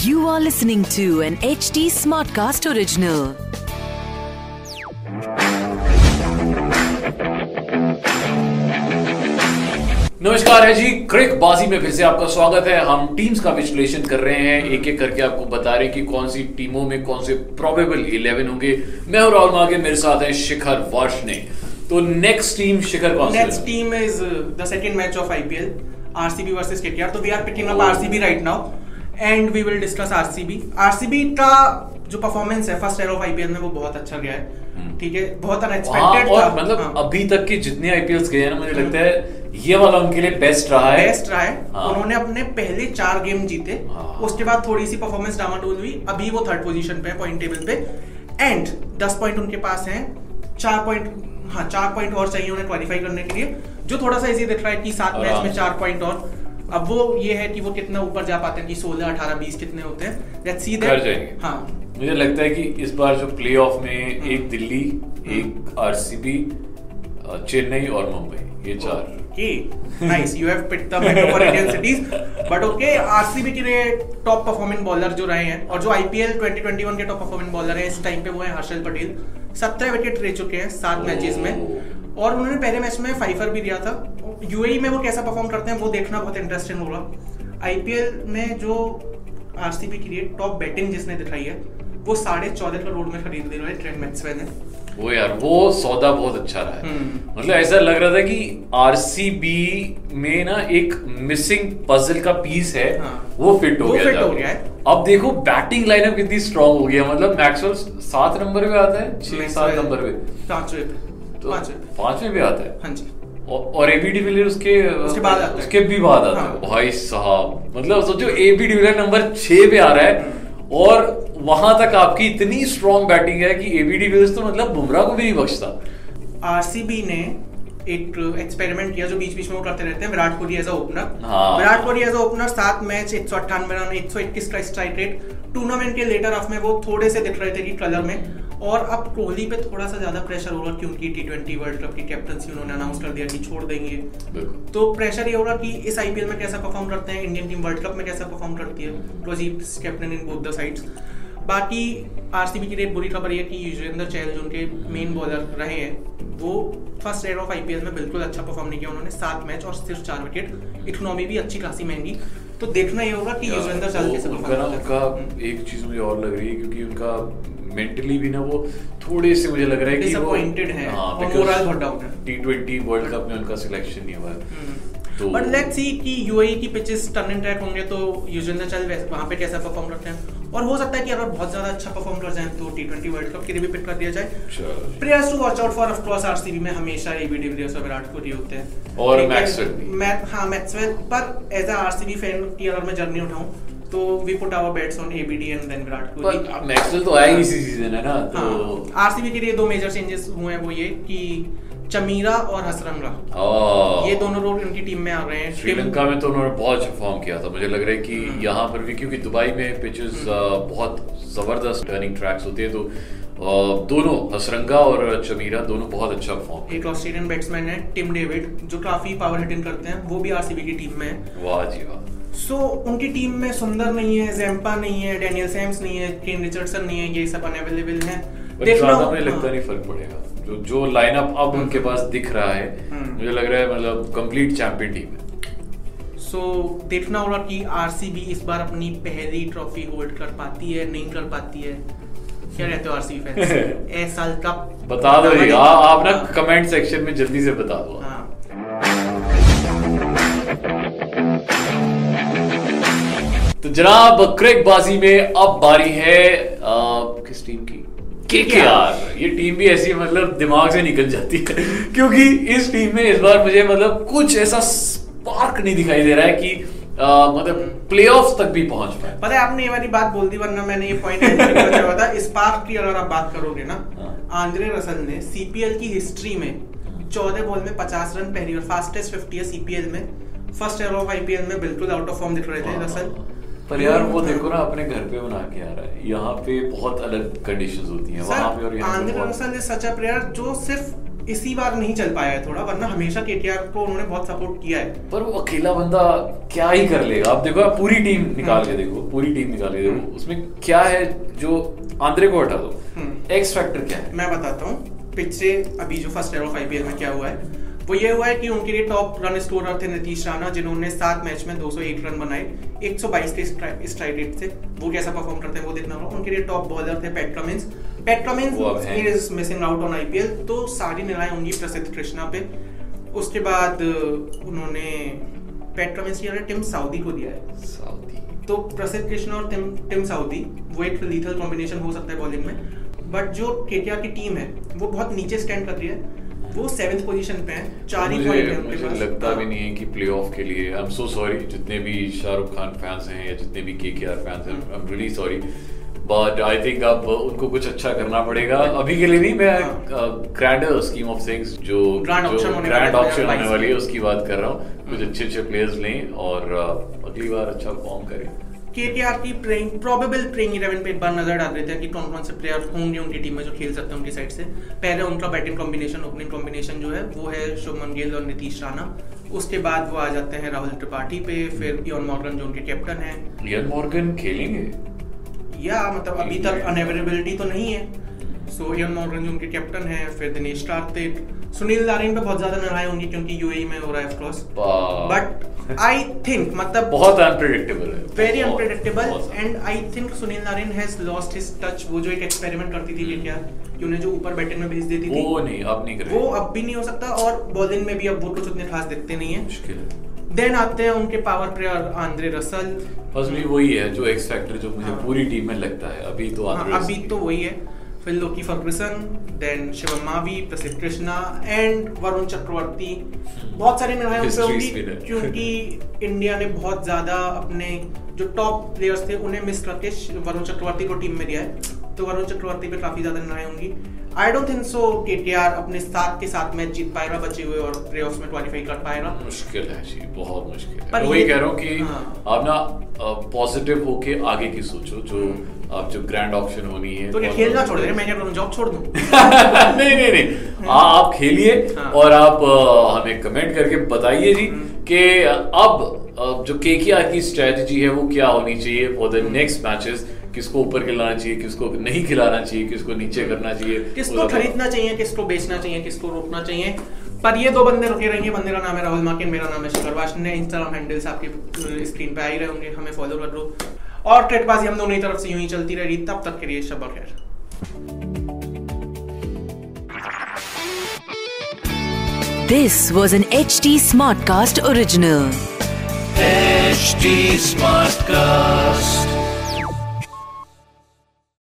You are listening to an HD Smartcast original. नमस्कार है जी, क्रिक बाजी में फिर से आपका स्वागत है। हम टीम्स का विश्लेषण कर रहे हैं एक एक करके आपको बता रहे हैं कि कौन सी टीमों में कौन से प्रोबेबल 11 होंगे। मैं हूँ राहुल मागे, मेरे साथ है शिखर वर्ष ने तो नेक्स्ट टीम शिखर कौन सी Next team is uh, the second match of IPL, RCB versus KKR. So we are picking up RCB right now, and we will discuss RCB. RCB का जो परफॉर्मेंस है फ़र्स्ट ईयर ऑफ़ आईपीएल में वो बहुत अच्छा गया है। ठीक है? बहुत हाँ, अनएक्सपेक्टेड और था। मतलब हाँ, अभी तक के जितने आईपीएल गए हैं ना मुझे लगता है ये वाला उनके लिए बेस्ट रहा है। बेस्ट रहा है। हाँ। उन्होंने अपने पहले चार गेम जीते। हाँ। उसके बाद थोड़ी सी परफॉर्मेंस डामाडोल हुई। अभी वो थर्ड पोजीशन पे है पॉइंट टेबल पे। एंड दस पॉइंट उनके पास हैं। चार पॉइंट हाँ चार पॉइंट और चाहिए उन्हें क्वालिफाई करने के लिए। जो थोड़ा सा इजी दिख रहा है कि सात मैच में चार पॉइंट और। अब वो ये है कि वो कितना ऊपर जा पाते हैं कि सोलह अठारह बीस कितने होते हैं। लेट्स सी जाएँगे। हाँ। मुझे लगता है कि इस बार जो प्लेऑफ में एक दिल्ली एक आरसीबी चेन्नई और मुंबई ये चार। आरसीबी के लिए टॉप परफॉर्मिंग बॉलर जो रहे हैं और जो आईपीएल 2021 के टॉप परफॉर्मिंग बॉलर हैं इस टाइम पे वो है हर्षल पटेल। सत्रह विकेट ले चुके हैं सात मैचेस में। और उन्होंने पहले मैच में फाइफर भी दिया था। यूएई में वो कैसा परफॉर्म करते हैं वो देखना बहुत इंटरेस्टिंग होगा। आईपीएल में जो आरसीबी के लिए टॉप बैटिंग जिसने दिखाई है वो साढ़े चौदह करोड़ में खरीद ले रहे हैं ट्रेंड मैक्सवेल ने। वो यार वो सौदा बहुत अच्छा रहा है हम्म। मतलब ऐसा लग रहा था कि आरसीबी में ना एक मिसिंग पजल का पीस है हाँ। वो फिट हो वो गया जाके। हो गया है। अब देखो बैटिंग लाइनअप कितनी स्ट्रांग हो है मतलब मैक्सवेल सात नंबर पे आता है छह सात नंबर पे पांचवे तो पांचवे पे आता है हाँ जी और- एबी डिविलियर उसके उसके बाद आता है। उसके भी बाद आता है हाँ। भाई साहब मतलब सोचो एबी डिविलियर नंबर छह पे आ रहा है और वहाँ तक आपकी इतनी स्ट्रांग बैटिंग है कि एबी डिविलियर्स तो मतलब बुमराह को भी नहीं बख्शता। आरसीबी ने एक एक्सपेरिमेंट किया जो बीच बीच में वो करते रहते हैं Virat Kohli as a opener. Virat Kohli as a opener सात मैच एक सौ अट्ठानवे रन एक सौ इक्कीस का स्ट्राइक रेट टूर्नामेंट के लेटर ऑफ़ में वो थोड़े से दिख रहे थे कि कलर में। और अब कोहली पे थोड़ा सा ज़्यादा प्रेशर होगा क्योंकि टी ट्वेंटी वर्ल्ड कप की कैप्टनसी उन्होंने अनाउंस कर दिया कि छोड़ देंगे। तो प्रेशर ये होगा कि इस आईपीएल में कैसा परफॉर्म करते हैं इंडियन टीम वर्ल्ड कप में कैसा परफॉर्म करती है? Because captain in both the sides बाकी आरसीबी की लिए बुरी खबर ये कि युजवेंद्र चहल जो उनके मेन बॉलर रहे हैं वो फ़र्स्ट ईयर ऑफ़ आईपीएल में बिल्कुल अच्छा परफॉर्म नहीं किया। उन्होंने सात मैच और सिर्फ़ चार विकेट इकोनॉमी भी अच्छी खासी महँगी। तो देखना ये होगा कि युजवेंद्र चहल कैसे उनका ना परफॉर्म उनका करता है। एक चीज़ मुझे और लग रही है क्योंकि उनका मेंटली भी ना वो थोड़े से मुझे लग रहा है कि वो हैं। हाँ, और down है। T20 वर्ल्ड कप में उनका सिलेक्शन नहीं हुआ है। तो बट लेट्स सी कि यूएई की पिचेस टर्न एंड ट्रैक होंगे तो युजवेंद्र चहल वहाँ पे कैसा परफॉर्म करते हैं? और हो सकता है कि अगर बहुत ज़्यादा अच्छा परफॉर्म कर जाए तो टी ट्वेंटी वर्ल्ड कप के लिए भी पिक कर दिया जाए। Players to watch out for of course RCB में हमेशा एबी डिविलियर्स और विराट कोहली होते हैं। और मैक्सवेल मैं हाँ मैक्सवेल पर एज अ आरसीबी फ़ैन की अगर मैं जर्नी उठाऊं तो we put our bets on ABD and then Virat Kohli. Maxwell तो आया ही इसी सीज़न है ना तो हाँ आरसीबी के लिए दो मेजर चेंजेस हुए हैं वो ये कि चमीरा और हसरंगा। हाँ। ये दोनों लोग इनकी टीम में आ रहे हैं। श्रीलंका में तो उन्होंने बहुत अच्छा परफॉर्म किया था। मुझे लग रहा है कि हम्म। यहाँ पर भी क्योंकि दुबई में पिचेस बहुत ज़बरदस्त टर्निंग ट्रैक्स होते हैं तो दोनों हसरंगा और चमीरा दोनों बहुत अच्छा परफॉर्म एक ऑस्ट्रेलियन बैट्समैन है टिम डेविड जो काफ़ी पावर हिटिंग करते हैं वो भी आरसीबी की टीम में है। वाह जी वाह। सो उनकी टीम में सुंदर नहीं है जैम्पा नहीं है डेनियल सैम्स नहीं है केन रिचर्डसन नहीं है ये सब अनअवेलेबल है। मुझे लगता नहीं फ़र्क पड़ेगा। जो जो लाइनअप अब उनके पास दिख रहा है हम्म। मुझे लग रहा है मतलब कंप्लीट चैंपियन टीम है। सो देखना होगा कि आरसीबी इस बार अपनी पहली ट्रॉफी होल्ड कर पाती है नहीं कर पाती है। क्या कहते हो आरसीबी फैंस ए साल कप बता दो हाँ, आप ना हाँ, कमेंट सेक्शन में जल्दी से बता दो। हाँ। तो जनाब क्रिक बाजी में अब बारी है आ, किस टीम की? केकेआर ये टीम भी ऐसी मतलब दिमाग से निकल जाती है। क्योंकि इस टीम में इस बार मुझे मतलब कुछ ऐसा स्पार्क नहीं दिखाई दे रहा है कि आ, मतलब प्लेऑफ्स तक भी पहुँच पाए। पता है आपने ये वाली बात बोल दी वरना मैंने ये पॉइंट हुआ था स्पार्क की अगर आप बात करोगे ना हाँ। आंद्रे रसल ने सीपीएल की हिस्ट्री में 14 बॉल में 50 रन पहली और फास्टेस्ट 50 है सीपीएल में। फ़र्स्ट ईयर ऑफ़ आईपीएल में बिल्कुल आउट ऑफ़ फॉर्म दिख रहे थे रसल। पर यार वो देखो ना अपने घर पे बना के आ रहा है। यहाँ पे बहुत अलग कंडीशंस होती हैं वहाँ पे और यहाँ पे बहुत सच अ प्लेयर जो सिर्फ़ इसी बार नहीं चल पाया है थोड़ा वरना हमेशा केटीआर को उन्होंने बहुत सपोर्ट किया है। पर वो अकेला बंदा क्या ही कर लेगा? आप देखो आप पूरी टीम निकाल हम्म। के देखो पूरी टीम निकाल के देखो उसमें क्या है जो आंद्रे को हटा दो? हम्म। एक्स फैक्टर क्या है? मैं बताता हूँ पिछले अभी जो फ़र्स्ट ऑफ़ आईपीएल में क्या हुआ है वो ये हुआ है कि उनके लिए टॉप रन स्कोरर थे नीतीश राणा जिन्होंने सात मैच में 201 रन बनाए। 122 के स्ट्राइक रेट से। वो कैसा परफॉर्म करते हैं वो देखना होगा। उनके लिए टॉप बॉलर थे Pat Cummins Pat. Is missing out on IPL तो सारी निगाहें होंगी प्रसिद्ध कृष्णा पे। उसके बाद उन्होंने पेट कमिंस की टिम साउदी को दिया है। सऊदी तो प्रसिद्ध कृष्ण और टिम टिम साउदी वो एक लीथल कॉम्बिनेशन हो सकता है बॉलिंग में। बट जो केटीआर की टीम है वो बहुत नीचे स्टैंड कर रही है। वो सेवेंथ पोजीशन पे है चार ही मुझे पॉइंट है मुझे लगता भी। नहीं है कि प्लेऑफ के लिए आई एम सो सॉरी जितने भी शाहरुख खान फैंस हैं या जितने भी केकेआर फैंस हैं। I am really sorry but I think अब उनको कुछ अच्छा करना पड़ेगा। अभी के लिए नहीं मैं ग्रैंडर स्कीम ऑफ़ थिंग्स जो ग्रैंड वाला है ऑप्शन होने वाली है उसकी बात कर रहा हूँ। कुछ अच्छे अच्छे प्लेयर्स लें और अगली बार अच्छा परफॉर्म करें। केटीआर की प्लेइंग प्रोबेबल प्लेइंग 11 पे एक बार नज़र डाल देते हैं कि कौन कौन से प्लेयर होंगे उनकी टीम में जो खेल सकते हैं उनकी साइड से। पहले उनका बैटिंग कॉम्बिनेशन ओपनिंग कॉम्बिनेशन जो है वो है शुभमन गिल और नीतीश राणा। उसके बाद वो आ जाते हैं राहुल त्रिपाठी पे फिर इयन मॉर्गन जो उनके कैप्टन है। लियन मॉर्गन खेलेंगे? या मतलब अभी तक अनअवेलेबिलिटी तो नहीं है। सो इयन मॉर्गन जो उनके कैप्टन हैं फिर दिनेश कार्तिक। सुनील नारायण पे बहुत ज़्यादा निगाहें होंगी क्योंकि यूएई में हो रहा है of course but I think मतलब बहुत अनप्रिडिक्टेबल है। Very unpredictable and I think Sunil Narine has lost his touch वो जो एक एक्सपेरिमेंट करती थी ये कि उन्हें जो ऊपर बैटिंग में भेज देती थी। वो नहीं अब नहीं करेंगे। वो अब भी नहीं हो सकता और बॉलिंग में भी अब वो कुछ उतने खास दिखते नहीं है। मुश्किल है। देन आते हैं उनके पावर प्लेयर आंद्रे रसल। बस भी वही है जो एक्स फैक्टर जो मुझे हाँ। पूरी टीम में लगता है। अभी तो हाँ, अभी तो वही है। फिर Lockie Ferguson then Shivam Mavi Prasidh Krishna and Varun Chakravarthy बहुत सारी निगाहें उन पे History होंगी क्योंकि इंडिया ने बहुत ज़्यादा अपने जो टॉप प्लेयर्स थे उन्हें मिस करके वरुण चक्रवर्ती को टीम में दिया है। तो वरुण चक्रवर्ती पे काफ़ी ज़्यादा निगाहें होंगी। I don't think so KKR अपने सात के साथ मैच जीत पाएगा बचे हुए और प्लेऑफ्स में क्वालिफाई कर पाएगा। मुश्किल है जी बहुत मुश्किल है। वही कह रहा हूँ कि हाँ। आप ना पॉजिटिव होके आगे की सोचो जो आप जो ग्रैंड ऑप्शन होनी है तो क्या खेलना छोड़ दे मैं क्या जॉब छोड़ दूँ? नहीं नहीं नहीं। आ, आप खेलिए हाँ। और आप हमें कमेंट करके बताइए जी हम्म। कि अब जो केकेआर की स्ट्रेटजी है वो क्या होनी चाहिए फॉर द नेक्स्ट मैचेस किसको ऊपर खिलाना चाहिए किसको नहीं खिलाना चाहिए किसको नीचे करना चाहिए? किसको खरीदना चाहिए किसको बेचना चाहिए किसको रोकना चाहिए? पर ये दो बंदे रुके रहेंगे। बंदे का नाम है राहुल माकिन मेरा नाम है शिखर वाशन इंस्टाग्राम हैंडल्स आपके स्क्रीन पे आ ही रहे होंगे। हमें फॉलो कर लो और ट्रेडबाजी हम दोनों ही तरफ़ से यूँ ही चलती रहेगी। तब तक के लिए शब खैर this was an H T smart cast original H T smart cast